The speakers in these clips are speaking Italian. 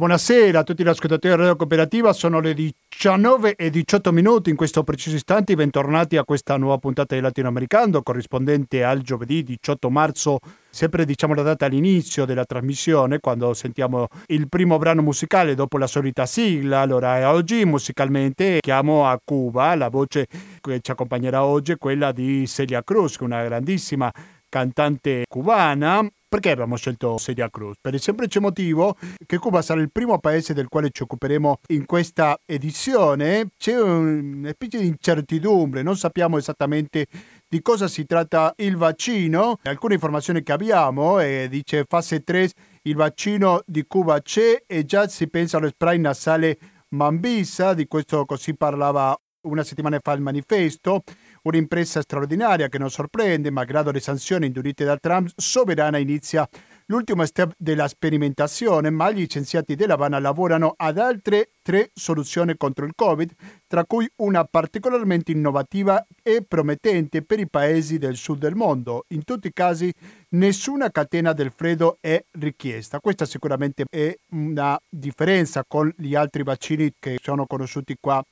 Buonasera a tutti gli ascoltatori di Radio Cooperativa, sono le 19 e 18 minuti in questo preciso istante, bentornati a questa nuova puntata di Latinoamericano corrispondente al giovedì 18 marzo, sempre diciamo la data all'inizio della trasmissione quando sentiamo il primo brano musicale dopo la solita sigla, allora oggi musicalmente chiamo a Cuba, la voce che ci accompagnerà oggi è quella di Celia Cruz, una grandissima cantante cubana perché abbiamo scelto Celia Cruz? Per il semplice motivo che Cuba sarà il primo paese del quale ci occuperemo in questa edizione. C'è una specie di incertidumbre, non sappiamo esattamente di cosa si tratta il vaccino. Alcune informazioni che abbiamo eh, dice fase 3 il vaccino di Cuba c'è e già si pensa allo spray nasale Mambisa, di questo così parlava una settimana fa il manifesto. Un'impresa straordinaria che non sorprende, malgrado le sanzioni indurite da Trump, Soberana inizia l'ultimo step della sperimentazione, ma gli scienziati dell'Havana lavorano ad altre tre soluzioni contro il Covid, tra cui una particolarmente innovativa e promettente per i paesi del sud del mondo. In tutti i casi nessuna catena del freddo è richiesta. Questa sicuramente è una differenza con gli altri vaccini che sono conosciuti qua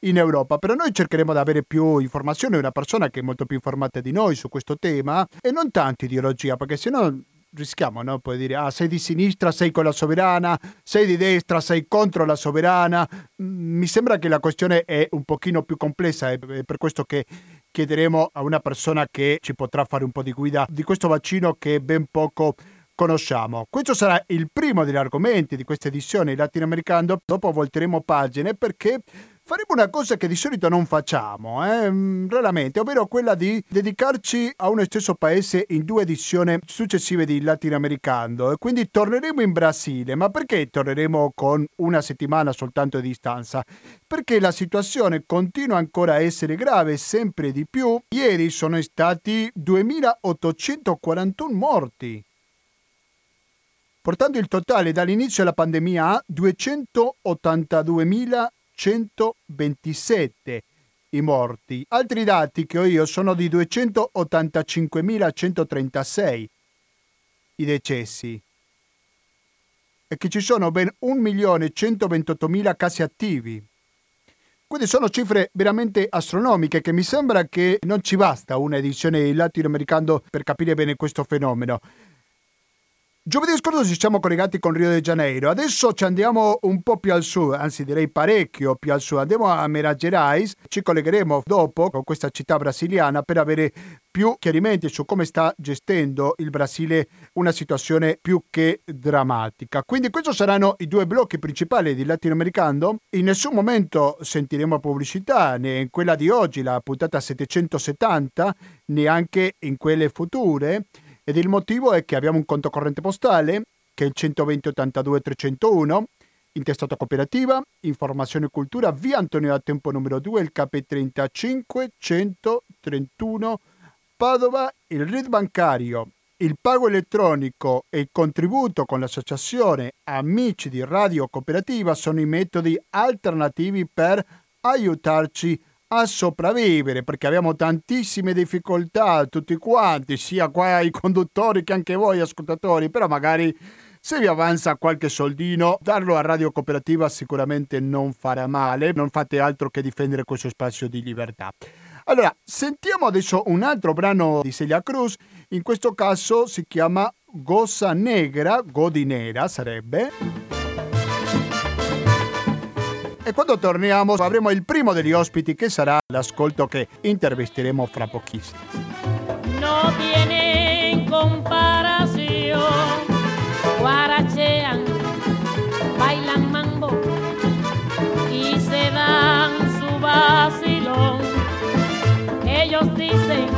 in Europa. Però noi cercheremo di avere più informazioni, una persona che è molto più informata di noi su questo tema e non tanto ideologia, perché sennò rischiamo, no? Puoi dire, ah, sei di sinistra, sei con la sovrana, sei di destra, sei contro la sovrana. Mi sembra che la questione è un pochino più complessa, è per questo che chiederemo a una persona che ci potrà fare un po' di guida di questo vaccino che ben poco conosciamo. Questo sarà il primo degli argomenti di questa edizione latinoamericano, dopo volteremo pagine perché faremo una cosa che di solito non facciamo, eh, mm, raramente, ovvero quella di dedicarci a uno stesso paese in due edizioni successive di Latinoamericano. Quindi torneremo in Brasile, ma perché torneremo con una settimana soltanto di distanza? Perché la situazione continua ancora a essere grave sempre di più. Ieri sono stati 2841 morti portando il totale dall'inizio della pandemia a 282.000 127 i morti. Altri dati che ho io sono di 285.136 i decessi e che ci sono ben 1.128.000 casi attivi. Quindi sono cifre veramente astronomiche che mi sembra che non ci basta una edizione latinoamericana per capire bene questo fenomeno. Giovedì scorso ci siamo collegati con Rio de Janeiro, adesso ci andiamo un po' più al sud, anzi direi parecchio più al sud, andiamo a Minas Gerais, ci collegheremo dopo con questa città brasiliana per avere più chiarimenti su come sta gestendo il Brasile una situazione più che drammatica. Quindi questi saranno i due blocchi principali di latinoamericano. In nessun momento sentiremo pubblicità, né in quella di oggi, la puntata 770, neanche in quelle future. Ed il motivo è che abbiamo un conto corrente postale, che è il 120 82 301, intestato cooperativa, informazione e cultura, via Antonio da Tempo numero 2, il KP35 131 Padova, il RID bancario, il pago elettronico e il contributo con l'associazione Amici di Radio Cooperativa sono i metodi alternativi per aiutarci a a sopravvivere perché abbiamo tantissime difficoltà tutti quanti, sia qua i conduttori che anche voi ascoltatori, però magari se vi avanza qualche soldino, darlo a Radio Cooperativa sicuramente non farà male, non fate altro che difendere questo spazio di libertà. Allora, sentiamo adesso un altro brano di Celia Cruz, in questo caso si chiama Goza Negra, Godi Nera sarebbe. E quando torniamo avremo il primo degli ospiti che sarà l'ascolto che intervisteremo fra pochissimo. No tienen comparación, guarachean, bailan mambo y se dan su vacilón. Ellos dicen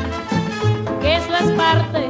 que eso es parte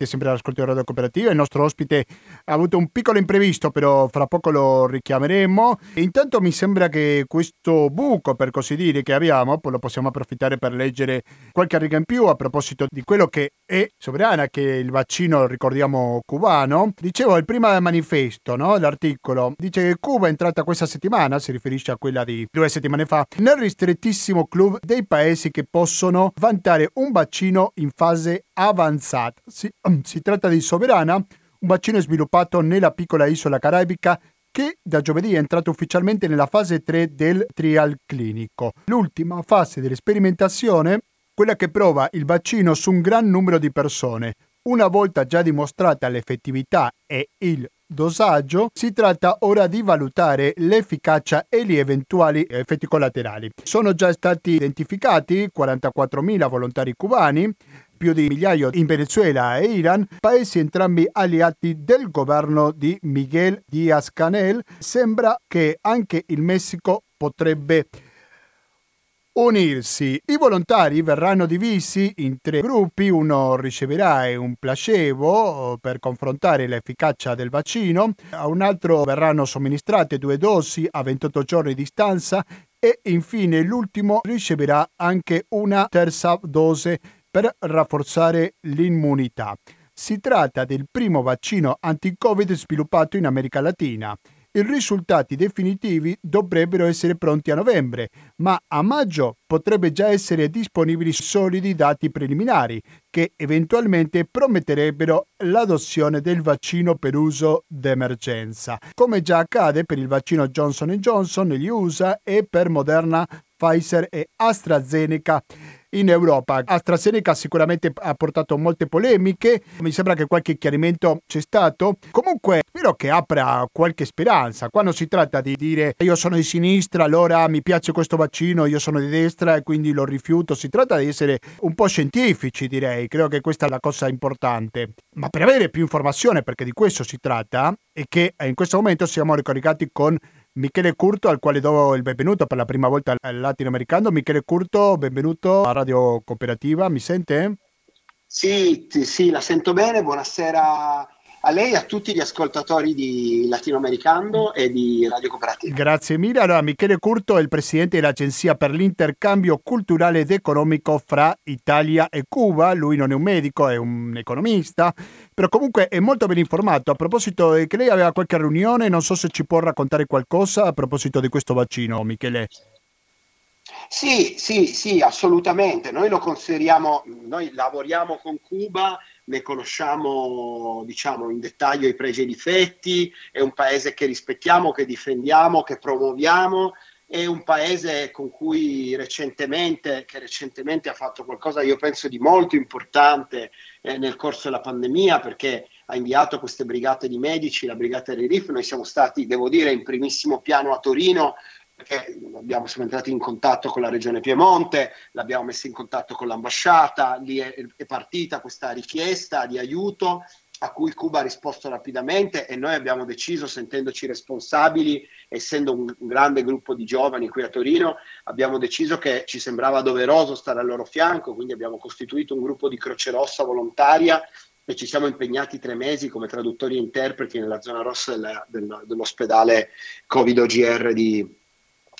siete sempre all'ascolto di Radio Cooperativa. Il nostro ospite ha avuto un piccolo imprevisto, però fra poco lo richiameremo. intanto mi sembra che questo buco, per così dire, che abbiamo, lo possiamo approfittare per leggere qualche riga in più a proposito di quello che è Sovrana, che è il vaccino, ricordiamo, cubano. Dicevo, il primo manifesto, no? l'articolo, dice che Cuba è entrata questa settimana, si riferisce a quella di due settimane fa, nel ristrettissimo club dei paesi che possono vantare un vaccino in fase avanzata. Si, si tratta di Soberana, un vaccino sviluppato nella piccola isola caraibica che da giovedì è entrato ufficialmente nella fase 3 del trial clinico. L'ultima fase dell'esperimentazione, quella che prova il vaccino su un gran numero di persone. Una volta già dimostrata l'effettività e il dosaggio, si tratta ora di valutare l'efficacia e gli eventuali effetti collaterali. Sono già stati identificati 44.000 volontari cubani, più di migliaio in Venezuela e Iran, paesi entrambi alleati del governo di Miguel Díaz-Canel. Sembra che anche il Messico potrebbe unirsi. I volontari verranno divisi in tre gruppi, uno riceverà un placebo per confrontare l'efficacia del vaccino, a un altro verranno somministrate due dosi a 28 giorni di distanza e infine l'ultimo riceverà anche una terza dose per rafforzare l'immunità. Si tratta del primo vaccino anti-Covid sviluppato in America Latina. I risultati definitivi dovrebbero essere pronti a novembre, ma a maggio potrebbe già essere disponibili solidi dati preliminari che eventualmente prometterebbero l'adozione del vaccino per uso d'emergenza, come già accade per il vaccino Johnson Johnson negli USA e per Moderna, Pfizer e AstraZeneca in Europa. AstraZeneca sicuramente ha portato molte polemiche, mi sembra che qualche chiarimento c'è stato. Comunque, spero che apra qualche speranza. Quando si tratta di dire io sono di sinistra, allora mi piace questo vaccino, io sono di destra e quindi lo rifiuto, si tratta di essere un po' scientifici, direi. Credo che questa è la cosa importante. Ma per avere più informazione, perché di questo si tratta, è che in questo momento siamo ricollegati con Michele Curto, al quale do il benvenuto per la prima volta al latinoamericano. Michele Curto, benvenuto a Radio Cooperativa, mi sente? Sì, sì, la sento bene, buonasera a lei e a tutti gli ascoltatori di Latinoamericano e di Radio Cooperativa. Grazie mille. Allora, Michele Curto è il presidente dell'Agenzia per l'intercambio culturale ed economico fra Italia e Cuba. Lui non è un medico, è un economista, però comunque è molto ben informato. A proposito che lei aveva qualche riunione, non so se ci può raccontare qualcosa a proposito di questo vaccino, Michele. Sì, sì, sì, assolutamente. Noi lo consideriamo, noi lavoriamo con Cuba ne conosciamo diciamo, in dettaglio i pregi e i difetti, è un paese che rispettiamo, che difendiamo, che promuoviamo, è un paese con cui recentemente, che recentemente ha fatto qualcosa io penso di molto importante eh, nel corso della pandemia perché ha inviato queste brigate di medici, la brigata RIF, noi siamo stati, devo dire, in primissimo piano a Torino perché abbiamo, siamo entrati in contatto con la regione Piemonte, l'abbiamo messo in contatto con l'ambasciata, lì è, è partita questa richiesta di aiuto a cui Cuba ha risposto rapidamente e noi abbiamo deciso, sentendoci responsabili, essendo un, un, grande gruppo di giovani qui a Torino, abbiamo deciso che ci sembrava doveroso stare al loro fianco, quindi abbiamo costituito un gruppo di Croce Rossa volontaria e ci siamo impegnati tre mesi come traduttori e interpreti nella zona rossa della, della, dell'ospedale Covid-OGR di,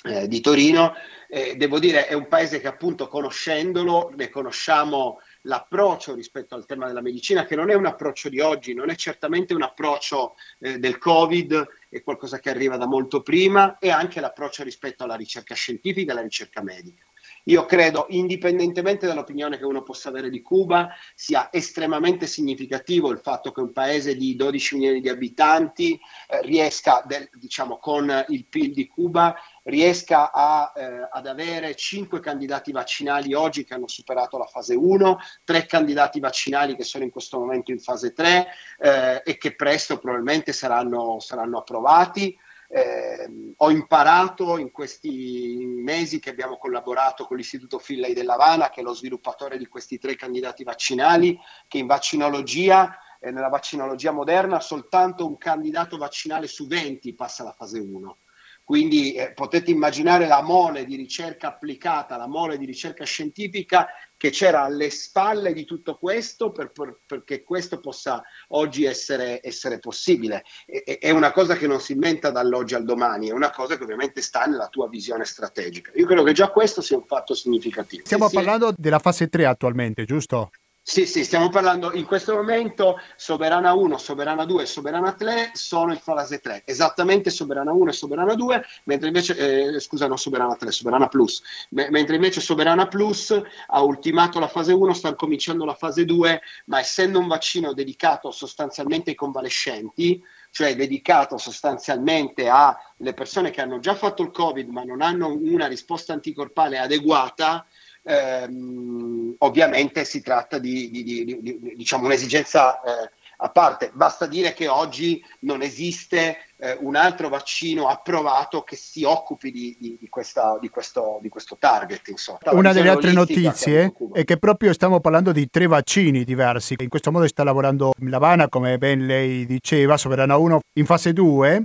eh, di Torino. Eh, devo dire è un paese che appunto conoscendolo ne conosciamo l'approccio rispetto al tema della medicina, che non è un approccio di oggi, non è certamente un approccio eh, del Covid, è qualcosa che arriva da molto prima, e anche l'approccio rispetto alla ricerca scientifica e alla ricerca medica. Io credo, indipendentemente dall'opinione che uno possa avere di Cuba, sia estremamente significativo il fatto che un paese di 12 milioni di abitanti eh, riesca, del, diciamo, con il PIL di Cuba, riesca a, eh, ad avere 5 candidati vaccinali oggi che hanno superato la fase 1, 3 candidati vaccinali che sono in questo momento in fase 3 eh, e che presto probabilmente saranno, saranno approvati. Eh, ho imparato in questi mesi che abbiamo collaborato con l'Istituto Finlay dell'Havana, che è lo sviluppatore di questi tre candidati vaccinali, che in vaccinologia, eh, nella vaccinologia moderna, soltanto un candidato vaccinale su 20 passa la fase 1. Quindi eh, potete immaginare la mole di ricerca applicata, la mole di ricerca scientifica che c'era alle spalle di tutto questo per, per, perché questo possa oggi essere, essere possibile. E, è una cosa che non si inventa dall'oggi al domani, è una cosa che ovviamente sta nella tua visione strategica. Io credo che già questo sia un fatto significativo. Stiamo sì, parlando della fase 3 attualmente, giusto? Sì, sì, stiamo parlando in questo momento Soberana 1, Soberana 2 e Soberana 3 sono in fase 3, esattamente Soberana 1 e Soberana 2, mentre invece, eh, scusa, non Soberana 3, Soberana Plus, M- mentre invece Soberana Plus ha ultimato la fase 1, sta cominciando la fase 2, ma essendo un vaccino dedicato sostanzialmente ai convalescenti, cioè dedicato sostanzialmente alle persone che hanno già fatto il Covid ma non hanno una risposta anticorpale adeguata, ehm, ovviamente si tratta di, di, di, di diciamo un'esigenza eh, a parte. Basta dire che oggi non esiste eh, un altro vaccino approvato che si occupi di, questa, questo, questo, target. Insomma. Una delle altre notizie è che proprio stiamo parlando di tre vaccini diversi. In questo modo sta lavorando Lavana, come ben lei diceva, Sovrana 1 in fase 2.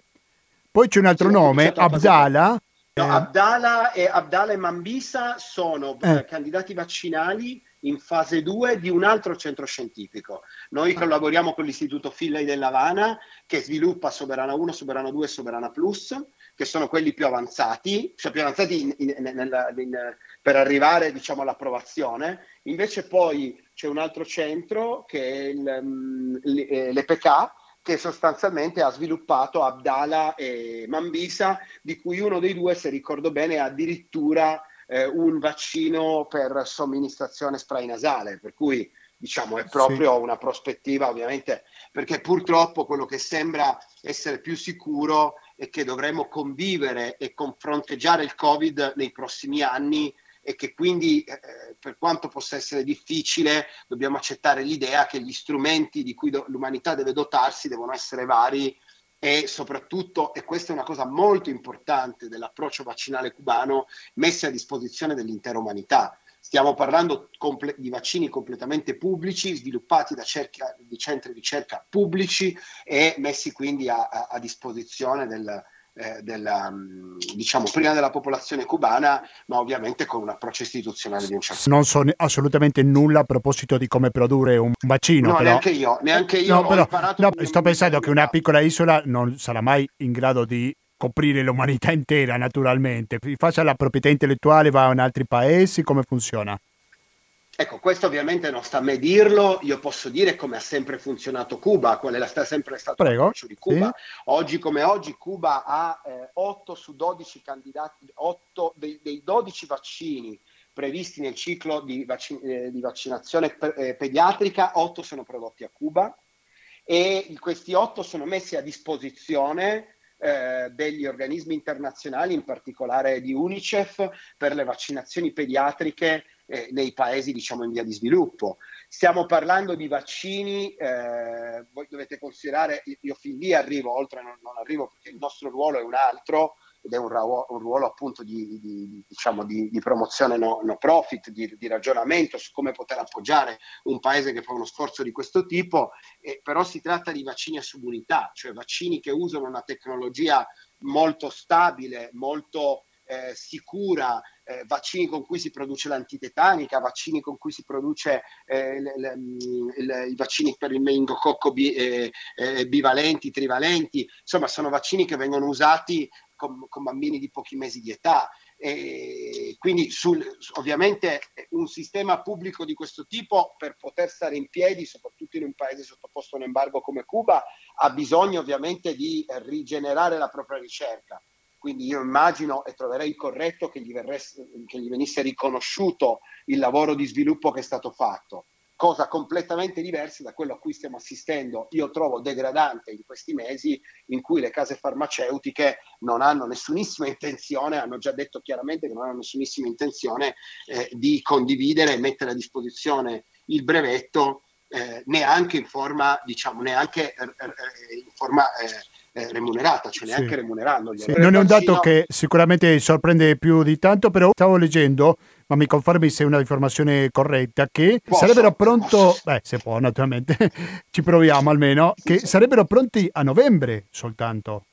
Poi c'è un altro sì, nome, Abdala, No, eh. Abdala, e, Abdala e Mambisa sono eh. candidati vaccinali in fase 2 di un altro centro scientifico. Noi collaboriamo con l'Istituto Finlay dell'Havana che sviluppa Soberana 1, Soberana 2 e Soberana Plus, che sono quelli più avanzati, cioè più avanzati in, in, in, per arrivare diciamo, all'approvazione. Invece poi c'è un altro centro che è mm, l'EPK, che sostanzialmente ha sviluppato Abdala e Mambisa, di cui uno dei due, se ricordo bene, ha addirittura eh, un vaccino per somministrazione spray nasale, per cui diciamo è proprio sì. una prospettiva ovviamente perché purtroppo quello che sembra essere più sicuro è che dovremo convivere e confronteggiare il Covid nei prossimi anni e che quindi eh, per quanto possa essere difficile dobbiamo accettare l'idea che gli strumenti di cui do- l'umanità deve dotarsi devono essere vari e soprattutto, e questa è una cosa molto importante dell'approccio vaccinale cubano, messi a disposizione dell'intera umanità. Stiamo parlando comple- di vaccini completamente pubblici, sviluppati da cerca- di centri di ricerca pubblici e messi quindi a, a, a disposizione del, eh, della, mm, diciamo, prima della popolazione cubana, ma ovviamente con un approccio istituzionale di un certo Non so assolutamente nulla a proposito di come produrre un vaccino. No, però... neanche io, neanche io no, però, no, sto pensando che una piccola isola non sarà mai in grado di coprire l'umanità intera, naturalmente. Faccia la proprietà intellettuale, va in altri paesi, come funziona? Ecco, questo ovviamente non sta a me dirlo, io posso dire come ha sempre funzionato Cuba, qual è sempre stato Prego, l'approccio di Cuba. Sì. Oggi come oggi Cuba ha eh, 8 su 12 candidati, 8 dei, dei 12 vaccini previsti nel ciclo di, vaccin- eh, di vaccinazione pe- eh, pediatrica, 8 sono prodotti a Cuba e questi 8 sono messi a disposizione eh, degli organismi internazionali, in particolare di UNICEF, per le vaccinazioni pediatriche eh, nei paesi diciamo in via di sviluppo. Stiamo parlando di vaccini, eh, voi dovete considerare, io fin lì arrivo, oltre non, non arrivo perché il nostro ruolo è un altro, ed è un, ruolo, un ruolo appunto di, di, diciamo di, di promozione no, no profit, di, ragionamento su come poter appoggiare un paese che fa uno sforzo di questo tipo, eh, però si tratta di vaccini a subunità, cioè vaccini che usano una tecnologia molto stabile, molto eh, sicura, eh, vaccini con cui si produce l'antitetanica, vaccini con cui si produce eh, le, i vaccini per il meningococco bi, eh, eh, bivalenti, trivalenti, insomma sono vaccini che vengono usati con, con bambini di pochi mesi di età. E quindi sul, ovviamente un sistema pubblico di questo tipo per poter stare in piedi, soprattutto in un paese sottoposto a un embargo come Cuba, ha bisogno ovviamente di rigenerare la propria ricerca. Quindi io immagino e troverei corretto che gli, verresse, che gli venisse riconosciuto il lavoro di sviluppo che è stato fatto cosa completamente diversa da quello a cui stiamo assistendo, io trovo degradante in questi mesi in cui le case farmaceutiche non hanno nessunissima intenzione, hanno già detto chiaramente che non hanno nessunissima intenzione eh, di condividere e mettere a disposizione il brevetto eh, neanche in forma, diciamo, neanche eh, eh in forma eh, remunerata, cioè neanche sì. remunerandoli. Sì. Non è un dato che sicuramente sorprende più di tanto, però stavo leggendo, ma mi confermi se è una informazione corretta, che Posso? sarebbero pronto, beh se può naturalmente, ci proviamo almeno, che sarebbero pronti a novembre soltanto.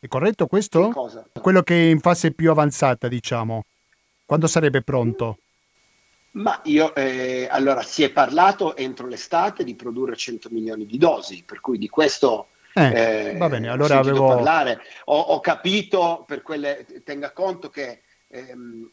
È corretto questo? Che cosa? Quello che è in fase più avanzata, diciamo. Quando sarebbe pronto? Ma io, eh, allora, si è parlato entro l'estate di produrre 100 milioni di dosi, per cui di questo Eh, eh, va bene, allora avevo... Ho, ho capito, per quelle, tenga conto che ehm,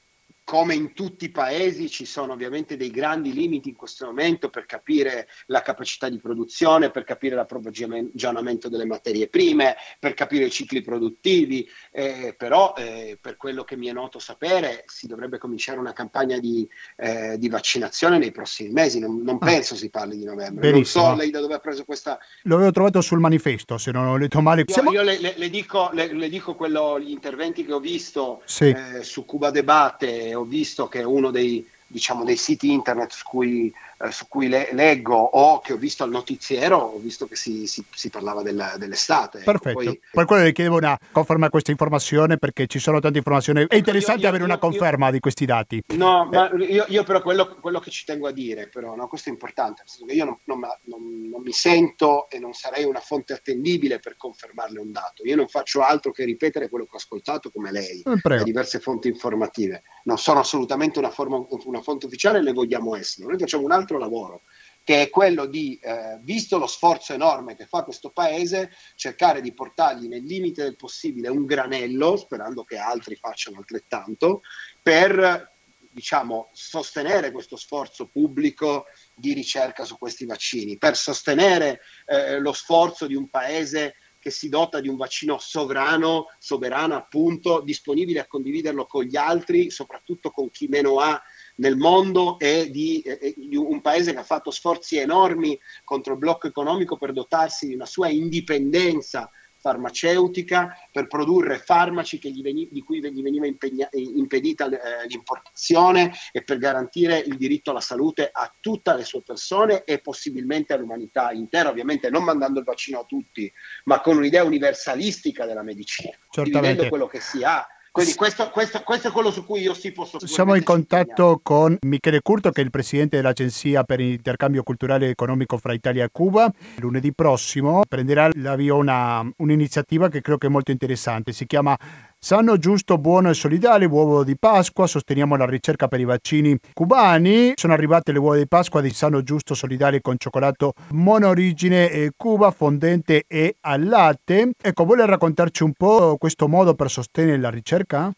come in tutti i paesi ci sono ovviamente dei grandi limiti in questo momento per capire la capacità di produzione, per capire l'approvvigionamento delle materie prime, per capire i cicli produttivi, eh, però eh, per quello che mi è noto sapere si dovrebbe cominciare una campagna di, eh, di vaccinazione nei prossimi mesi, non, non Ah. penso si parli di novembre. Benissimo. Non so lei da dove ha preso questa... Lo avevo trovato sul manifesto, se non ho letto male. Io, Siamo- io le, le- le dico, le, le dico quello, gli interventi che ho visto Sì. eh, su Cuba Debate, ho visto che è uno dei, diciamo, dei siti internet su cui, eh, su cui le- leggo o che ho visto al notiziero, ho visto che si, si- si parlava della- dell'estate. Ecco, Perfetto. poi- per quello le chiedevo una conferma a questa informazione perché ci sono tante informazioni. È interessante io- io- avere una io- conferma di questi dati. No, ma Eh. io, io però quello, quello che ci tengo a dire, però, no, questo è importante, io non, non- non- non mi sento e non sarei una fonte attendibile per confermarle un dato. Io non faccio altro che ripetere quello che ho ascoltato come lei Eh, da Prego. diverse fonti informative. Non sono assolutamente una, forma- una fonte ufficiale, ne vogliamo essere. Noi facciamo un altro lavoro, che è quello di, eh, visto lo sforzo enorme che fa questo paese, cercare di portargli nel limite del possibile un granello, sperando che altri facciano altrettanto, per diciamo, sostenere questo sforzo pubblico di ricerca su questi vaccini, per sostenere eh, lo sforzo di un paese che si dota di un vaccino sovrano, soberano appunto, disponibile a condividerlo con gli altri, soprattutto con chi meno ha nel mondo e di, eh, di un paese che ha fatto sforzi enormi contro il blocco economico per dotarsi di una sua indipendenza farmaceutica per produrre farmaci che gli veni- di cui gli veniva impegna- impedita eh, l'importazione e per garantire il diritto alla salute a tutte le sue persone e possibilmente all'umanità intera, ovviamente non mandando il vaccino a tutti, ma con un'idea universalistica della medicina, Certamente. dividendo quello che si ha. Quindi questo, questo- questo è quello su cui io sì posso Siamo in contatto con Michele Curto, che è il presidente dell'Agenzia per l'intercambio culturale e economico fra Italia e Cuba. Lunedì prossimo prenderà l'avvio una, un'iniziativa che credo che è molto interessante. Si chiama Sano, giusto, buono e solidale, uovo di Pasqua. Sosteniamo la ricerca per i vaccini cubani. Sono arrivate le uova di Pasqua di Sano, giusto, solidale con cioccolato monorigine e Cuba, fondente e al latte. Ecco, vuole raccontarci un po' questo modo per sostenere la ricerca?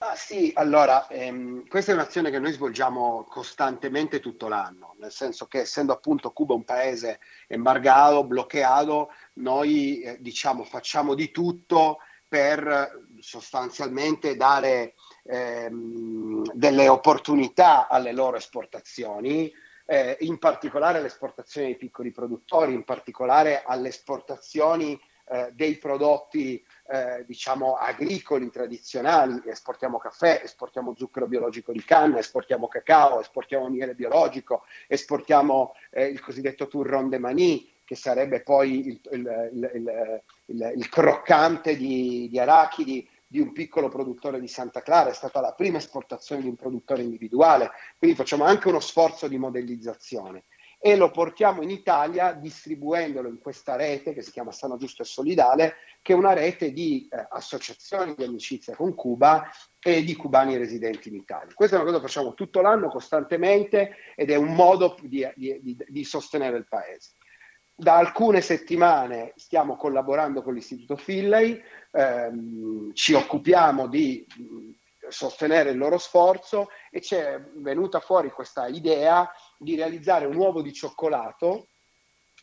Ah, sì, allora, ehm, questa è un'azione che noi svolgiamo costantemente tutto l'anno, nel senso che essendo appunto Cuba un paese embargato, bloccato, noi eh, diciamo facciamo di tutto per eh, sostanzialmente dare ehm, delle opportunità alle loro esportazioni, eh, in particolare alle esportazioni dei piccoli produttori, in particolare alle esportazioni eh, dei prodotti eh, diciamo agricoli tradizionali, esportiamo caffè, esportiamo zucchero biologico di canna, esportiamo cacao, esportiamo miele biologico, esportiamo eh, il cosiddetto turron de maní, che sarebbe poi il, il, il, il croccante di, di arachidi di un piccolo produttore di Santa Clara, è stata la prima esportazione di un produttore individuale, quindi facciamo anche uno sforzo di modellizzazione e lo portiamo in Italia distribuendolo in questa rete che si chiama Sano Giusto e Solidale, che è una rete di eh, associazioni di amicizia con Cuba e di cubani residenti in Italia. Questa è una cosa che facciamo tutto l'anno costantemente ed è un modo di, di, di, di sostenere il paese. Da alcune settimane stiamo collaborando con l'Istituto Finlay, ehm, ci occupiamo di sostenere il loro sforzo e c'è venuta fuori questa idea di realizzare un uovo di cioccolato.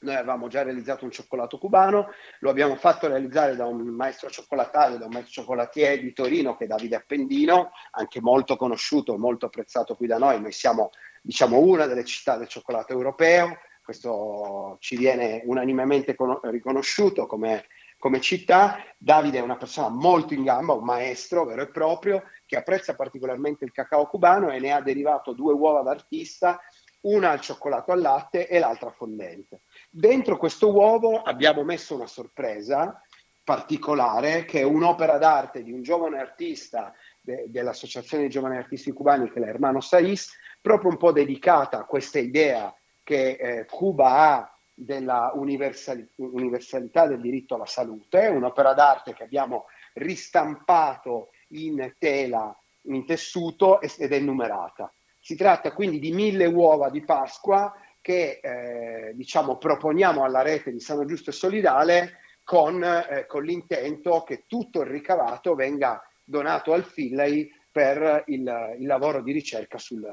Noi avevamo già realizzato un cioccolato cubano, lo abbiamo fatto realizzare da un maestro cioccolatario, da un maestro cioccolatier di Torino che è Davide Appendino, anche molto conosciuto, molto apprezzato qui da noi. Noi siamo, diciamo, una delle città del cioccolato europeo, questo ci viene unanimemente con- riconosciuto come, come città. Davide è una persona molto in gamba, un maestro vero e proprio, che apprezza particolarmente il cacao cubano e ne ha derivato due uova d'artista, una al cioccolato al latte e l'altra fondente. Dentro questo uovo abbiamo messo una sorpresa particolare che è un'opera d'arte di un giovane artista de- dell'Associazione dei Giovani Artisti Cubani che è l'Hermano Saiz, proprio un po' dedicata a questa idea che eh, Cuba ha della universal- universalità del diritto alla salute, un'opera d'arte che abbiamo ristampato in tela, in tessuto ed è numerata. Si tratta quindi di mille uova di Pasqua che eh, diciamo, proponiamo alla rete di Sano Giusto e Solidale con, eh, con, l'intento che tutto il ricavato venga donato al Finlay per il, il lavoro di ricerca sul,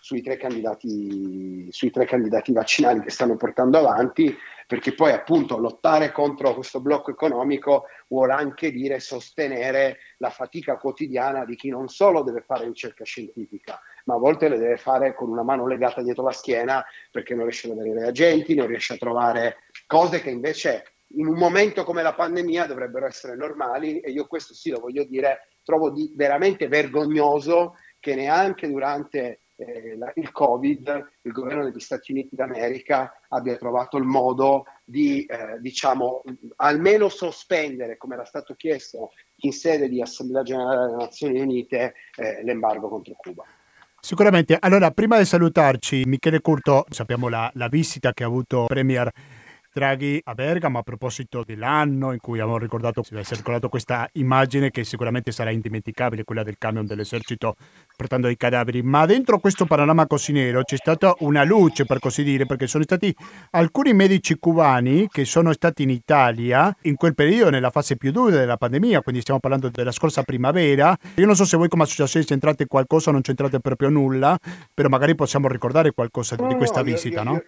sui tre, sui tre candidati vaccinali che stanno portando avanti, perché poi appunto lottare contro questo blocco economico vuole anche dire sostenere la fatica quotidiana di chi non solo deve fare ricerca scientifica, ma a volte le deve fare con una mano legata dietro la schiena perché non riesce ad avere reagenti, non riesce a trovare cose che invece in un momento come la pandemia dovrebbero essere normali. E io questo sì lo voglio dire, trovo di, veramente vergognoso che neanche durante eh, la, il Covid, il governo degli Stati Uniti d'America abbia trovato il modo di, eh, diciamo, almeno sospendere, come era stato chiesto in sede di Assemblea Generale delle Nazioni Unite, eh, l'embargo contro Cuba. Sicuramente. Allora, prima di salutarci, Michele Curto, sappiamo la, la visita che ha avuto Premier Draghi a Bergamo a proposito dell'anno in cui abbiamo ricordato, si è circolato questa immagine che sicuramente sarà indimenticabile, quella del camion dell'esercito portando i cadaveri, ma dentro questo panorama così nero c'è stata una luce per così dire, perché sono stati alcuni medici cubani che sono stati in Italia in quel periodo, nella fase più dura della pandemia, quindi stiamo parlando della scorsa primavera. Io non so se voi come associazione c'entrate qualcosa o non c'entrate proprio nulla, però magari possiamo ricordare qualcosa no, di questa no, visita, io, no? Io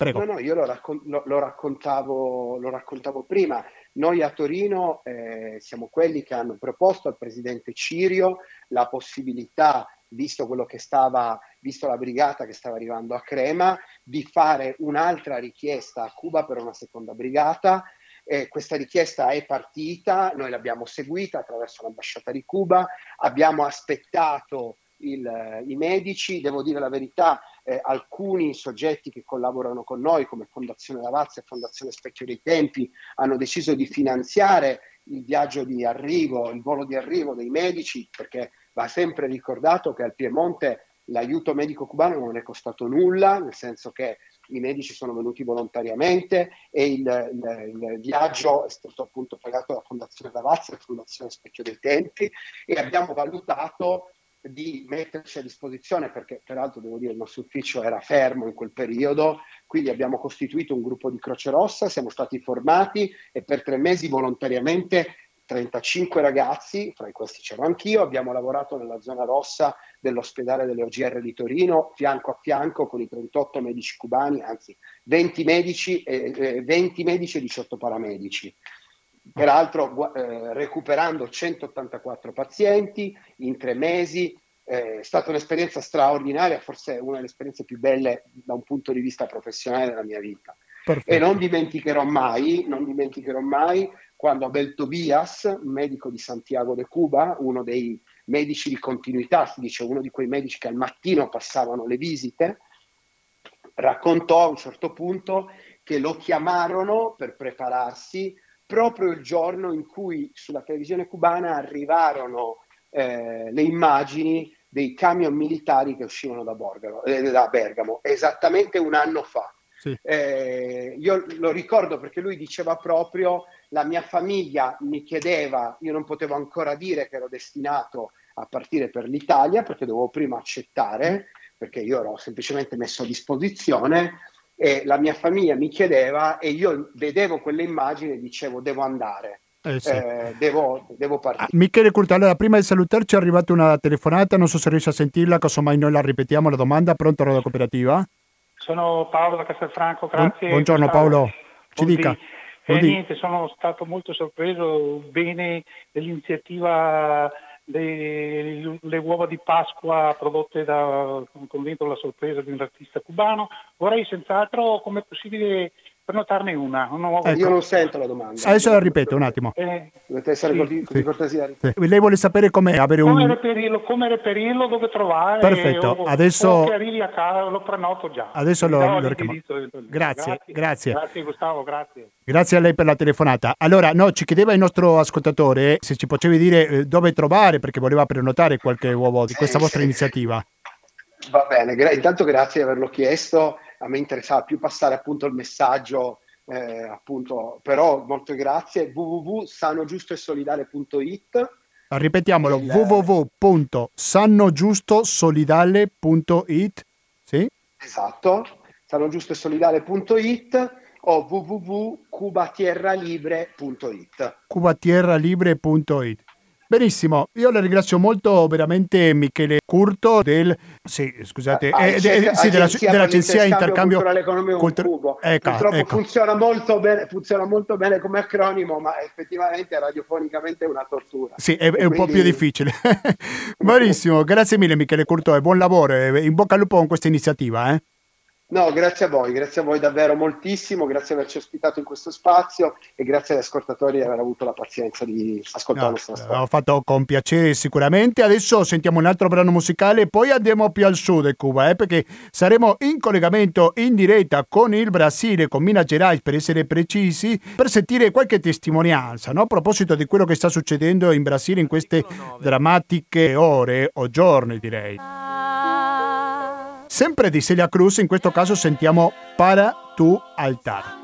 Prego. No, no, io lo, raccon- lo, lo, raccontavo, lo, raccontavo, prima. Noi a Torino eh, siamo quelli che hanno proposto al presidente Cirio la possibilità, visto stava, visto la brigata che stava arrivando a Crema, di fare un'altra richiesta a Cuba per una seconda brigata. Eh, questa richiesta è partita, noi l'abbiamo seguita attraverso l'ambasciata di Cuba, abbiamo aspettato il, i medici, devo dire la verità, eh, alcuni soggetti che collaborano con noi, come Fondazione Lavazza e Fondazione Specchio dei Tempi, hanno deciso di finanziare il viaggio di arrivo, il volo di arrivo dei medici, perché va sempre ricordato che al Piemonte l'aiuto medico cubano non è costato nulla, nel senso che i medici sono venuti volontariamente e il, il, il viaggio è stato appunto pagato da Fondazione Lavazza e Fondazione Specchio dei Tempi e abbiamo valutato di metterci a disposizione, perché peraltro devo dire il nostro ufficio era fermo in quel periodo, quindi abbiamo costituito un gruppo di Croce Rossa, siamo stati formati e per tre mesi volontariamente 35 ragazzi, fra questi c'ero anch'io, abbiamo lavorato nella zona rossa dell'ospedale delle OGR di Torino, fianco a fianco con i 38 medici cubani, anzi 20 medici, e, 20 medici e 18 paramedici peraltro eh, recuperando 184 pazienti in tre mesi. Eh, è stata un'esperienza straordinaria, forse una delle esperienze più belle da un punto di vista professionale della mia vita. Perfetto. E non dimenticherò mai, non dimenticherò mai quando Abel Tobias, medico di Santiago de Cuba, uno dei medici di continuità, si dice uno di quei medici che al mattino passavano le visite, raccontò a un certo punto che lo chiamarono per prepararsi proprio il giorno in cui sulla televisione cubana arrivarono eh, le immagini dei camion militari che uscivano da, Borgamo, eh, da Bergamo, esattamente un anno fa. Sì. Eh, io lo ricordo perché lui diceva proprio la mia famiglia mi chiedeva, io non potevo ancora dire che ero destinato a partire per l'Italia perché dovevo prima accettare, perché io ero semplicemente messo a disposizione e la mia famiglia mi chiedeva e io vedevo quelle immagini e dicevo devo andare. Eh sì. eh, devo, devo, partire. Ah, Michele Curto, allora prima di salutarci è arrivata una telefonata, non so se riesci a sentirla, casomai noi la ripetiamo la domanda, pronto Radio Cooperativa? Sono Paolo da Castelfranco, grazie. Buongiorno Paolo, ci Buondì. dica. Eh, niente, sono stato molto sorpreso bene dell'iniziativa le, le, uova di Pasqua prodotte da, con dentro la sorpresa di un artista cubano. Vorrei senz'altro, come possibile, prenotarne una. una ecco. Io non sento la domanda. Adesso la ripeto un attimo. Eh, Dovete essere sì, così, cortesia. Sì. Lei vuole sapere come avere come un... Reperirlo, come reperirlo, dove trovare. Perfetto, o, adesso... O arrivi a casa, lo prenoto già. Adesso lo, lo richiamo. Grazie, grazie, grazie. Grazie Gustavo, grazie. Grazie a lei per la telefonata. Allora, no, ci chiedeva il nostro ascoltatore se ci potevi dire eh, dove trovare perché voleva prenotare qualche uovo di questa vostra iniziativa. Va bene, gra- intanto grazie di averlo chiesto a me interessava più passare appunto il messaggio, eh, appunto, però molto grazie, www.sanogiustoesolidale.it Ripetiamolo, il... www.sanogiustosolidale.it sì? Esatto, sanogiustoesolidale.it o www.cubatierralibre.it cubatierralibre.it Benissimo, io le ringrazio molto veramente Michele Curto del, sì, scusate, ah, eh, de, sì, dell'agenzia Intercambio Culturale Economico Cultur- Cubo. Ecco, Purtroppo ecco. Funziona, molto bene, funziona molto bene come acronimo, ma effettivamente radiofonicamente è una tortura. Sì, è, è quindi... un po' più difficile. Benissimo, grazie mille Michele Curto e buon lavoro in bocca al lupo con questa iniziativa. Eh? No, grazie a voi, grazie a voi davvero moltissimo, grazie di averci ospitato in questo spazio e grazie agli ascoltatori di aver avuto la pazienza di ascoltare no, la nostra storia. L'ho fatto con piacere sicuramente, adesso sentiamo un altro brano musicale e poi andiamo più al sud di Cuba, eh, perché saremo in collegamento in diretta con il Brasile, con Minas Gerais per essere precisi, per sentire qualche testimonianza no? a proposito di quello che sta succedendo in Brasile in queste drammatiche ore o giorni direi. Sempre di Celia Cruz, in questo caso sentiamo Para tu altar.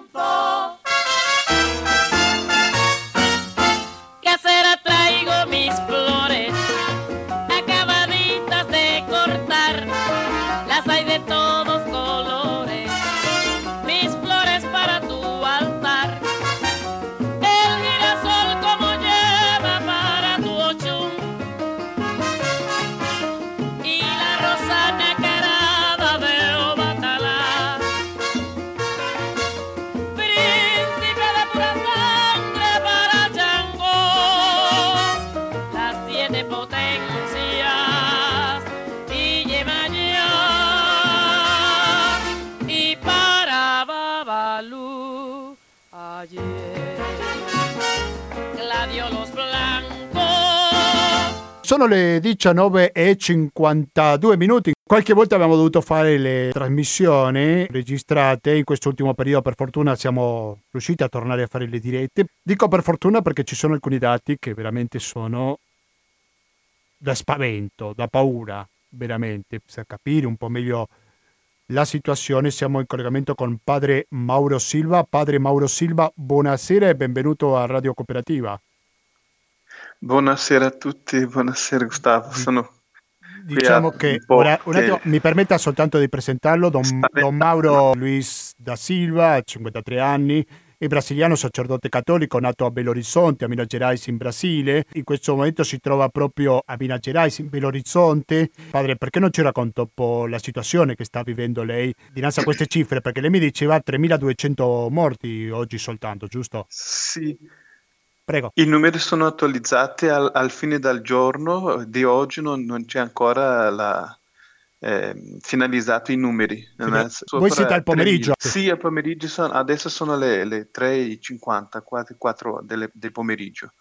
Sono le 19.52 minuti. Qualche volta abbiamo dovuto fare le trasmissioni registrate, in quest'ultimo periodo per fortuna siamo riusciti a tornare a fare le dirette. Dico per fortuna perché ci sono alcuni dati che veramente sono da spavento, da paura, veramente, per capire un po' meglio la situazione. Siamo in collegamento con padre Mauro Silva. Padre Mauro Silva, buonasera e benvenuto a Radio Cooperativa. Buonasera a tutti, buonasera Gustavo. Sono diciamo che ora, un attimo, mi permetta soltanto di presentarlo, Don, Don Mauro Luis da Silva, 53 anni, è brasiliano sacerdote cattolico nato a Belo Horizonte, a Minas Gerais in Brasile. In questo momento si trova proprio a Minas Gerais, in Belo Horizonte. Padre, perché non ci racconta un po' la situazione che sta vivendo lei dinanzi a queste cifre? Perché lei mi diceva 3.200 morti oggi soltanto, giusto? Sì, Prego. I numeri sono attualizzati al, al fine del giorno di oggi, non, non c'è ancora la, eh, finalizzato i numeri. Sì, voi siete al pomeriggio? 3, sì, al pomeriggio, sono, adesso sono le, le 3.50, 4 delle, del pomeriggio.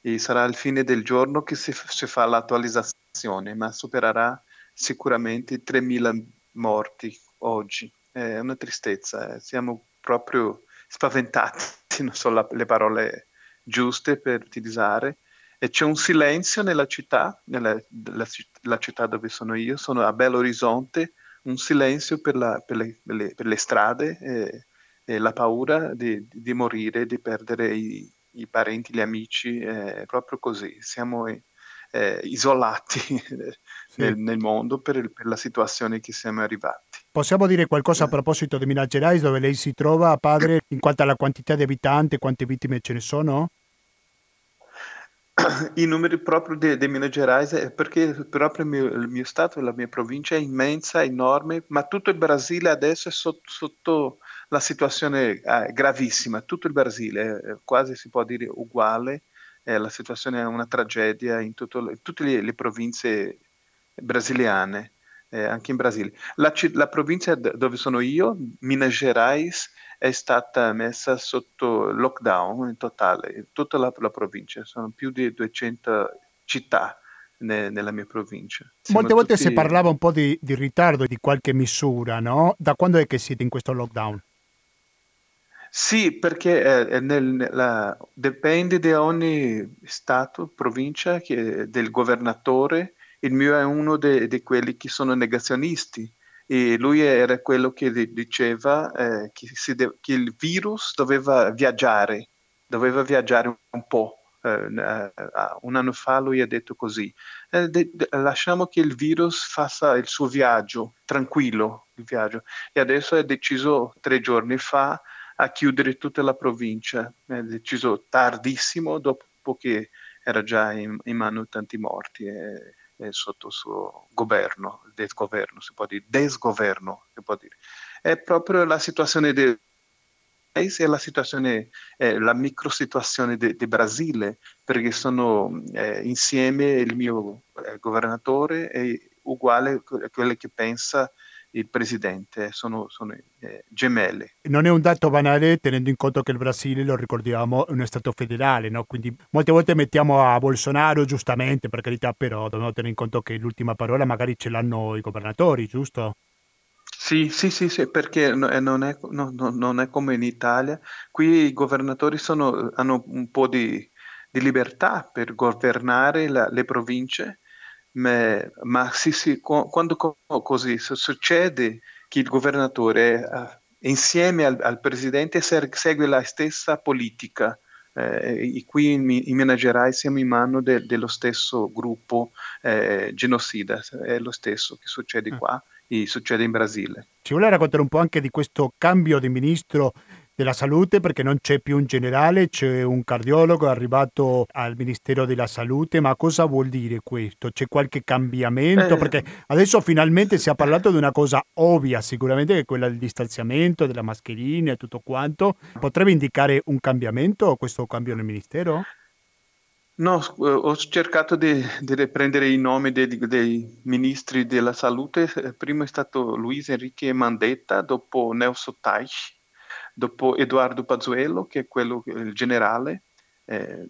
E sarà al fine del giorno che si, si fa l'attualizzazione, ma supererà sicuramente 3.000 morti oggi. È una tristezza, eh. siamo proprio spaventati, non so la, le parole giuste per utilizzare e c'è un silenzio nella città, nella la città dove sono io, sono a Belo Horizonte, un silenzio per, la, per, le, per, le, per le, strade e, e la paura di, di, morire, di perdere i, i parenti, gli amici, è proprio così, siamo eh, isolati sì. nel, nel, mondo per, per, la situazione che siamo arrivati. Possiamo dire qualcosa a proposito di Minas Gerais, dove lei si trova, padre, in quanto alla quantità di abitanti, quante vittime ce ne sono? I numeri proprio di, di Minas Gerais è perché proprio il mio, il mio, stato, la mia provincia è immensa, enorme, ma tutto il Brasile adesso è sotto, sotto la situazione eh, gravissima, tutto il Brasile è quasi si può dire uguale, eh, la situazione è una tragedia in, tutto, in tutte le, le province brasiliane eh, anche in Brasile. La, la, provincia dove sono io, Minas Gerais, è stata messa sotto lockdown in totale, tutta la, la provincia, sono più di 200 città ne, nella mia provincia. Siamo Molte volte tutti... si parlava un po' di, di ritardo di qualche misura, no? Da quando è che siete in questo lockdown? Sì, perché eh, nel, nella, dipende da ogni stato, provincia, che, del governatore il mio è uno di quelli che sono negazionisti e lui era quello che diceva eh, che, de- che, il virus doveva viaggiare, doveva viaggiare un po'. Eh, eh un anno fa lui ha detto così, eh, de- de- lasciamo che il virus faccia il suo viaggio, tranquillo il viaggio. E adesso ha deciso tre giorni fa a chiudere tutta la provincia, ha deciso tardissimo dopo che era già in, in mano tanti morti. E, eh, sotto il suo governo, desgoverno, si può dire, desgoverno, si può dire. È proprio la situazione del paese e la situazione, eh, la micro situazione del Brasile, perché sono eh, insieme il mio eh, governatore è uguale a quello che pensa il presidente, sono, sono eh, gemelle. Non è un dato banale tenendo in conto che il Brasile, lo ricordiamo, è uno Stato federale, no? quindi molte volte mettiamo a Bolsonaro, giustamente, per carità, però dobbiamo tenere in conto che l'ultima parola magari ce l'hanno i governatori, giusto? Sì, sì, sì, sì perché eh, non è, no, no, non è, come in Italia. Qui i governatori sono, hanno un po' di, di libertà per governare la, le province, ma, ma sì, sì, quando così succede che il governatore eh, insieme al, al, presidente segue la stessa politica, eh, qui in, in Minas Gerais siamo in mano de, dello stesso gruppo eh, genocida, è lo stesso che succede mm. qua e succede in Brasile. Ci vuole raccontare un po' anche di questo cambio di ministro della salute perché non c'è più un generale, c'è un cardiologo arrivato al Ministero della Salute, ma cosa vuol dire questo? C'è qualche cambiamento? Eh. Perché adesso finalmente si è parlato di una cosa ovvia, sicuramente che è quella del distanziamento, della mascherina e tutto quanto. Potrebbe indicare un cambiamento questo cambio nel Ministero? No, eh, ho cercato di, di prendere i nomi dei, dei, ministri della salute. Prima è stato Luis Enrique Mandetta, dopo Nelson Teich, dopo Edoardo Pazzuello, che è quello, il generale, eh,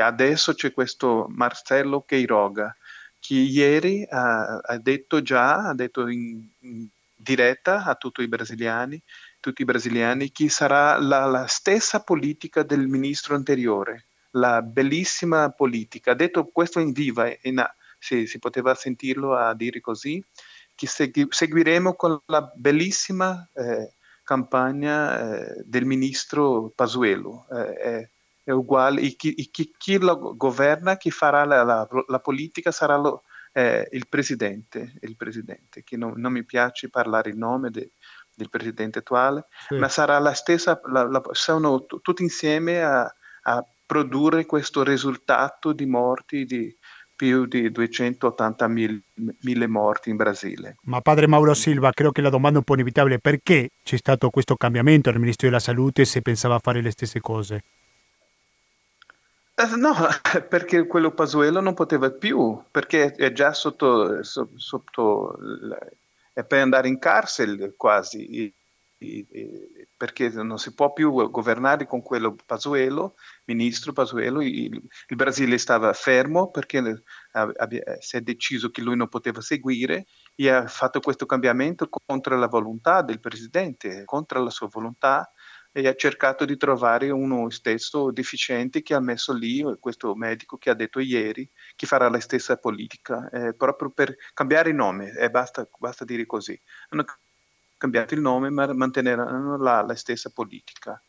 adesso c'è questo Marcello Queiroga, che ieri ha, ha detto già, ha detto in, in, diretta a tutti i brasiliani, tutti i brasiliani, che sarà la, la stessa politica del ministro anteriore, la bellissima politica. Ha detto questo in viva, in, sì, si poteva sentirlo a dire così, che segui, seguiremo con la bellissima eh, campagna eh, del ministro Pasuelo. Eh, è, è, uguale, e chi, e chi, chi, lo governa, chi farà la, la, la politica sarà lo, eh, il presidente, il presidente, che non, non, mi piace parlare il nome de, del presidente attuale, sì. ma sarà la stessa, la, la, sono t- tutti insieme a, a, produrre questo risultato di morti, di, più di 280.000 morti in Brasile. Ma padre Mauro Silva, credo che la domanda è un po' inevitabile, perché c'è stato questo cambiamento nel Ministro della Salute se pensava fare le stesse cose? Eh, no, perché quello Pasuelo non poteva più, perché è già sotto, sotto è per andare in carcere quasi perché non si può più governare con quello Pasuelo, ministro Pasuelo, il, il Brasile stava fermo perché si è deciso che lui non poteva seguire e ha fatto questo cambiamento contro la volontà del presidente, contro la sua volontà e ha cercato di trovare uno stesso deficiente che ha messo lì, questo medico che ha detto ieri, che farà la stessa politica, eh, proprio per cambiare nome, eh, basta, basta dire così. Hanno cambiato il nome ma manteneranno la, la stessa politica.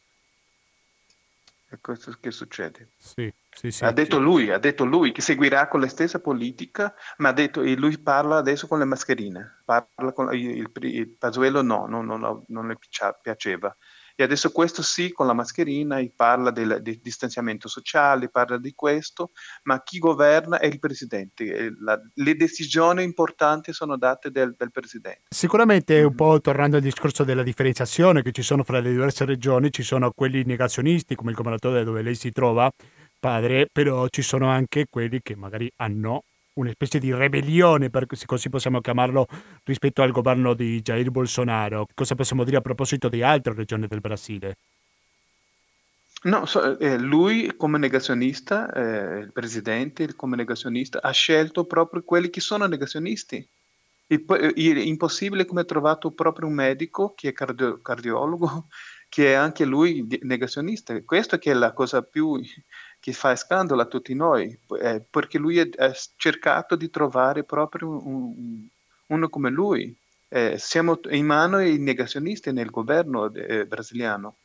È questo che succede. Sì, sì, sì, ha detto lui, ha detto lui che seguirà con la stessa politica, ma ha detto, e lui parla adesso con le mascherine. Parla con, il, il, il Pasuelo no, non, non, non le piaceva. E adesso questo sì, con la mascherina, parla del, del, distanziamento sociale, parla di questo, ma chi governa è il presidente. La, le decisioni importanti sono date del, del presidente. Sicuramente, un po' tornando al discorso della differenziazione che ci sono fra le diverse regioni, ci sono quelli negazionisti, come il governatore dove lei si trova, padre, però ci sono anche quelli che magari hanno una specie di ribellione, per così possiamo chiamarlo, rispetto al governo di Jair Bolsonaro. Cosa possiamo dire a proposito di altre regioni del Brasile? No, so, eh, lui come negazionista, eh, il presidente come negazionista, ha scelto proprio quelli che sono negazionisti. È impossibile come ha trovato proprio un medico che è cardio- cardiologo, che è anche lui negazionista. Questa è la cosa più che fa scandalo a tutti noi, eh, perché lui ha cercato di trovare proprio un, un, uno come lui, Eh, siamo in mano ai negazionisti nel governo eh, brasiliano,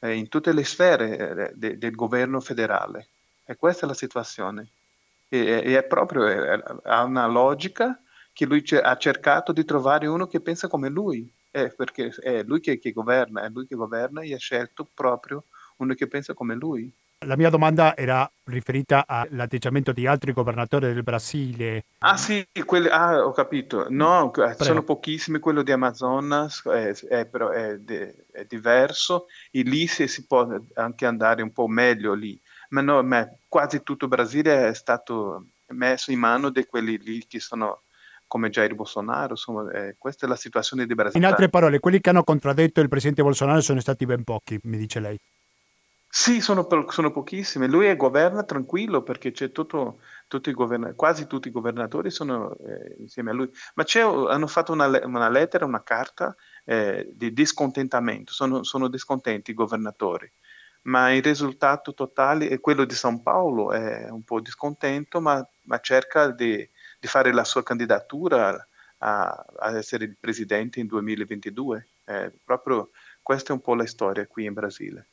eh, in tutte le sfere eh, de, del governo federale. E questa è la situazione. E, e è proprio, ha una logica che lui ha cercato di trovare uno che pensa come lui, perché è lui che, che governa, è lui che governa e ha scelto proprio uno che pensa come lui. La mia domanda era riferita all'atteggiamento di altri governatori del Brasile. Ah sì, quelli, ah, ho capito. No, Prego. sono pochissimi, quello di Amazonas è, è, però è, è, diverso e lì si, si, può anche andare un po' meglio lì. Ma, no, ma quasi tutto il Brasile è stato messo in mano di quelli lì che sono come Jair Bolsonaro, insomma, eh, questa è la situazione di Brasile. In altre parole, quelli che hanno contraddetto il presidente Bolsonaro sono stati ben pochi, mi dice lei. Sì, sono, sono pochissime. Lui è, governa tranquillo perché c'è tutto, tutti i governa- quasi tutti i governatori sono eh, insieme a lui. Ma hanno fatto una, una, lettera, una carta eh, di discontentamento. Sono, sono, discontenti i governatori. Ma il risultato totale è quello di San Paolo, è un po' discontento, ma, ma cerca di, di, fare la sua candidatura a, a, essere il presidente in 2022. Eh, proprio questa è un po' la storia qui in Brasile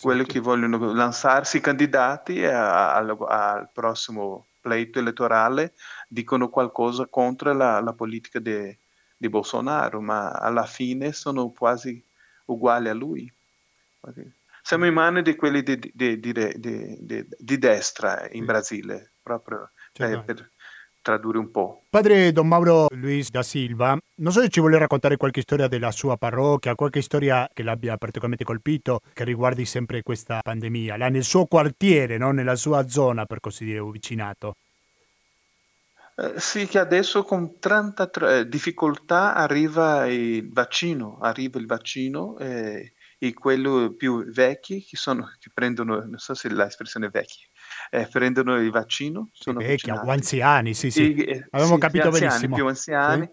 quelli che vogliono lanciarsi candidati a, a, al prossimo pleito elettorale dicono qualcosa contro la, la politica di Bolsonaro, ma alla fine sono quasi uguali a lui. Siamo in mano di quelli di, di, di, di destra in Brasile, proprio cioè, per, tradurre un po'. Padre Don Mauro Luis da Silva, non so se ci vuole raccontare qualche storia della sua parrocchia, qualche storia che l'abbia particolarmente colpito, che riguardi sempre questa pandemia, là nel suo quartiere, no? nella sua zona, per così dire, vicinato. Eh, sì, che adesso con 33 eh, difficoltà arriva il vaccino, arriva il vaccino eh, e quelli più vecchi che, sono, che prendono, non so se l'espressione vecchi, eh, prendono il vaccino. Sono vecchi, o anziani, sì, sì. E, eh, Avevamo sì, capito anziani, benissimo. Più anziani.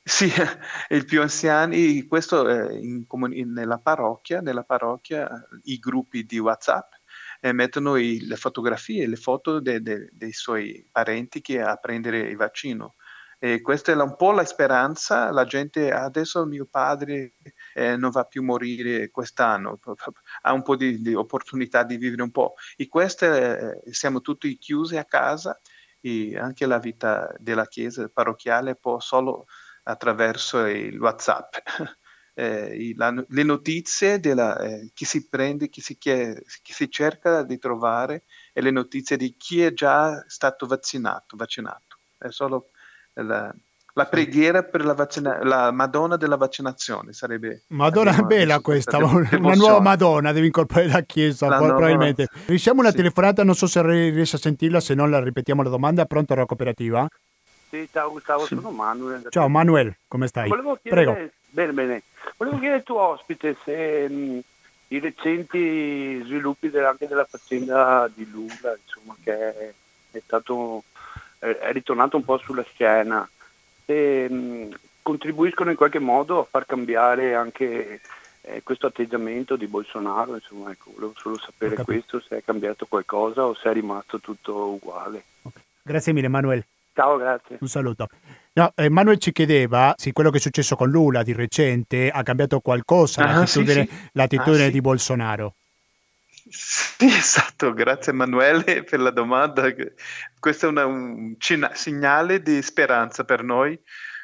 Sì, sì i più anziani, questo eh, in, in, nella parrocchia, nella parrocchia i gruppi di WhatsApp eh, mettono i, le fotografie, le foto de, de, dei suoi parenti che a prendere il vaccino. E questa è un po' la speranza, la gente adesso mio padre eh, non va più a morire quest'anno, ha un po' di, di opportunità di vivere un po'. E questo eh, siamo tutti chiusi a casa e anche la vita della chiesa parrocchiale può solo attraverso il WhatsApp. Eh, la, le notizie della, eh, chi si prende, chi si, chiede, chi si cerca di trovare e le notizie di chi è già stato vaccinato. vaccinato. È solo la, la preghiera per la, vaccina- la, Madonna della vaccinazione sarebbe Madonna bella questa, questa una nuova Madonna devi incorporare la chiesa la probabilmente nuova... riusciamo una sì. telefonata non so se riesci a sentirla se no la ripetiamo la domanda. Pronto alla cooperativa sì ciao Gustavo sì. sono Manuel. Ciao Manuel come stai? Volevo chiedere, Prego. Bene bene. Volevo chiedere al tuo ospite se mh, i recenti sviluppi anche della faccenda di Lula insomma che è, è stato è ritornato un po' sulla scena e, mh, contribuiscono in qualche modo a far cambiare anche eh, questo atteggiamento di Bolsonaro, insomma, ecco, volevo solo sapere questo, se è cambiato qualcosa o se è rimasto tutto uguale. Okay. Grazie mille Manuel. Ciao, grazie. Un saluto. No, Emanuele ci chiedeva se quello che è successo con Lula di recente ha cambiato qualcosa ah, l'attitudine, sì, sì. l'attitudine ah, di Bolsonaro. Sì, esatto, grazie Emanuele per la domanda. Questo è una, un cina- segnale di speranza per noi,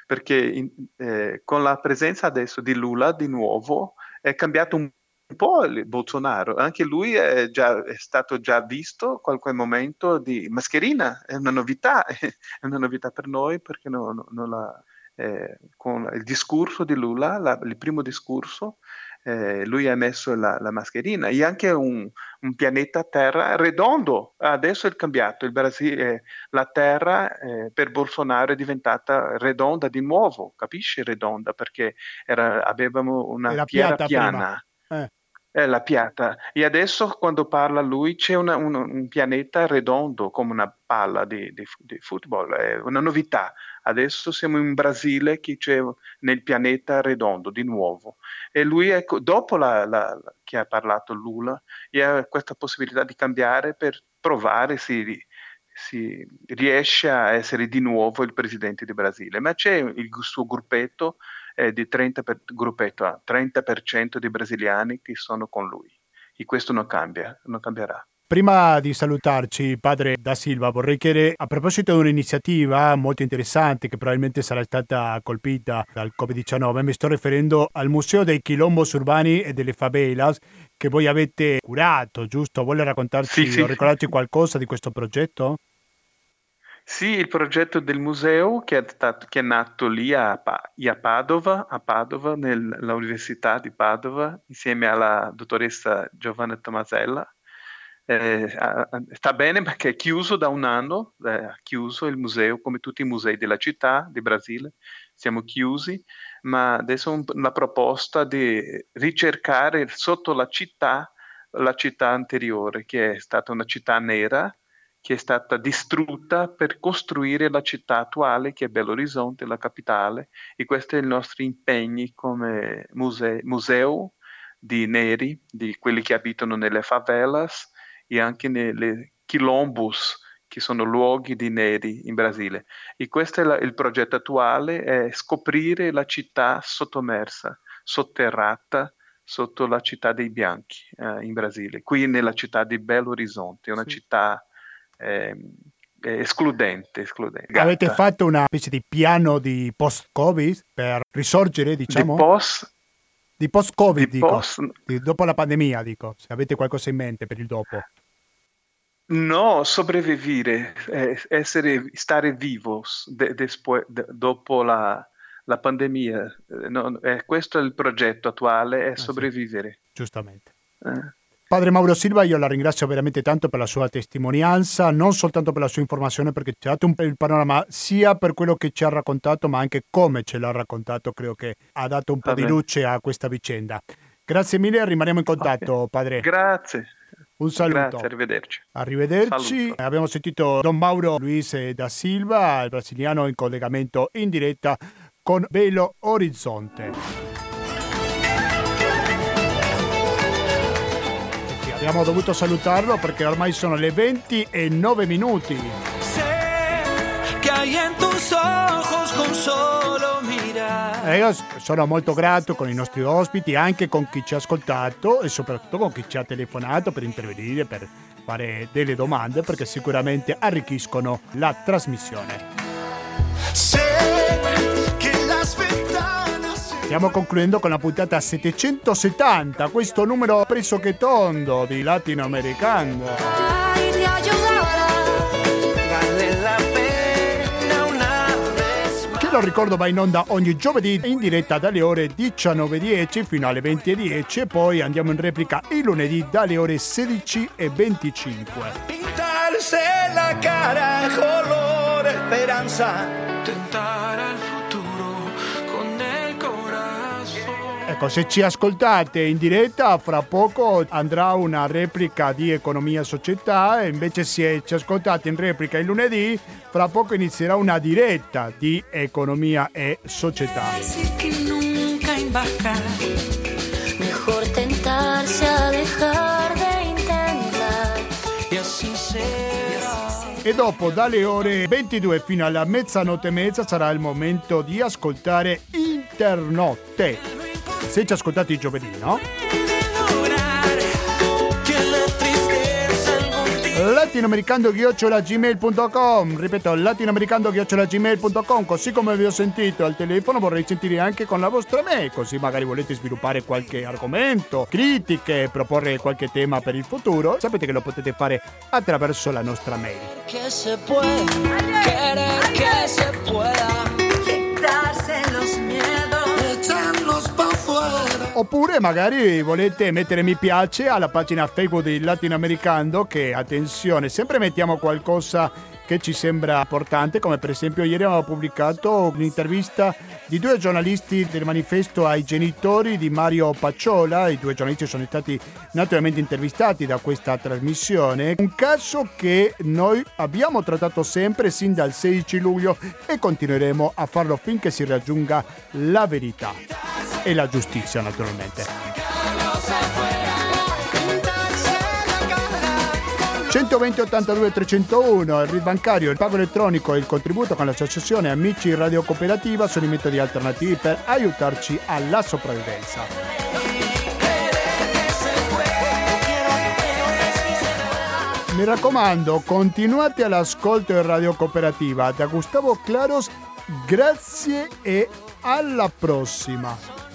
perché in, eh, con la presenza adesso di Lula di nuovo è cambiato un po' il Bolsonaro. Anche lui è, già, è stato già visto qualche momento di mascherina, è una novità, è una novità per noi perché no, no, la, eh, con il discorso di Lula, la, il primo discorso, eh, lui ha messo la, la, mascherina e anche un, un, pianeta Terra redondo. Adesso è cambiato, il Brasile, eh, la Terra eh, per Bolsonaro è diventata redonda di nuovo, capisci redonda perché era, avevamo una era piana piana. Eh. È la piatta. E adesso quando parla lui c'è una, un, un, pianeta redondo come una palla di, di, di, football, è una novità. Adesso siamo in Brasile che c'è nel pianeta redondo di nuovo. E lui, è, dopo la, la, la, che ha parlato Lula, ha questa possibilità di cambiare per provare se, si riesce a essere di nuovo il presidente del Brasile, ma c'è il suo gruppetto eh, di 30%, per, gruppetto, 30% di brasiliani che sono con lui e questo non cambia, non cambierà. Prima di salutarci, padre Da Silva, vorrei chiedere a proposito di un'iniziativa molto interessante che probabilmente sarà stata colpita dal Covid-19, mi sto riferendo al Museo dei Quilombos Urbani e delle Favelas che voi avete curato, giusto? Vuole raccontarci sì, sì. o ricordarci qualcosa di questo progetto? Sì, il progetto del museo che è, stato, che è nato lì a, a Padova, a Padova nell'Università di Padova, insieme alla dottoressa Giovanna Tomasella. Eh, sta bene perché è chiuso da un anno, è chiuso il museo come tutti i musei della città di Brasile, siamo chiusi, ma adesso un, la proposta di ricercare sotto la città la città anteriore, che è stata una città nera, che è stata distrutta per costruire la città attuale che è Belo Horizonte, la capitale, e questi sono i nostri impegni come muse- museo di neri, di quelli che abitano nelle favelas e anche nelle quilombos, che sono luoghi di neri in Brasile. E questo è la, il progetto attuale, è scoprire la città sottomersa, sotterrata, sotto la città dei bianchi eh, in Brasile, qui nella città di Belo Horizonte, una sì. città eh, escludente, escludente. Avete fatto una specie di piano di post-Covid per risorgere, diciamo? Di post... Di post-Covid, di dico. Post... Di, dopo la pandemia, dico. Se avete qualcosa in mente per il dopo. No, sopravvivere, eh, essere, stare vivos de, después, de, dopo la, la pandemia. Eh, no, eh, questo è il progetto attuale, è ah, sopravvivere. Sì. Giustamente. Eh. Padre Mauro Silva, io la ringrazio veramente tanto per la sua testimonianza, non soltanto per la sua informazione, perché ci ha dato un, il panorama sia per quello che ci ha raccontato, ma anche come ce l'ha raccontato, credo che ha dato un po' di luce a questa vicenda. Grazie mille, rimaniamo in contatto, okay. padre. Grazie. Un saluto. Grazie, arrivederci. Arrivederci. Saluto. Abbiamo sentito Don Mauro Luis da Silva, il brasiliano in collegamento in diretta con Belo Orizzonte. Abbiamo dovuto salutarlo perché ormai sono le 20 e 9 minuti. E io sono molto grato con i nostri ospiti, anche con chi ci ha ascoltato e soprattutto con chi ci ha telefonato per intervenire, per fare delle domande, perché sicuramente arricchiscono la trasmissione. Stiamo concludendo con la puntata 770, questo numero pressoché tondo di latinoamericano. Che lo ricordo va in onda ogni giovedì in diretta dalle ore 19.10 fino alle 20.10 e poi andiamo in replica il lunedì dalle ore 16.25. Pintarse la cara color esperanza, tentare al Ecco, se ci ascoltate in diretta, fra poco andrà una replica di Economia e Società e invece se ci ascoltate in replica il lunedì, fra poco inizierà una diretta di Economia e Società. E dopo dalle ore 22 fino alla mezzanotte e mezza sarà il momento di ascoltare Internotte se ci ascoltate il giovedì, no? latinoamericando-gmail.com ripeto latinoamericando-gmail.com così come vi ho sentito al telefono vorrei sentire anche con la vostra mail così magari volete sviluppare qualche argomento critiche proporre qualche tema per il futuro. Sapete che lo potete fare attraverso la nostra mail. Che se puede, querer que se pueda Oppure magari volete mettere mi piace alla pagina Facebook di Latinoamericano che attenzione, sempre mettiamo qualcosa che ci sembra importante, come per esempio ieri abbiamo pubblicato un'intervista di due giornalisti del manifesto ai genitori di Mario Pacciola, i due giornalisti sono stati naturalmente intervistati da questa trasmissione, un caso che noi abbiamo trattato sempre sin dal 16 luglio e continueremo a farlo finché si raggiunga la verità e la giustizia naturalmente. 120 82 301, il RID bancario, il pago elettronico e il contributo con l'associazione Amici Radio Cooperativa sono i metodi alternativi per aiutarci alla sopravvivenza. Mi raccomando, continuate all'ascolto in Radio Cooperativa. Da Gustavo Claros, grazie e alla prossima.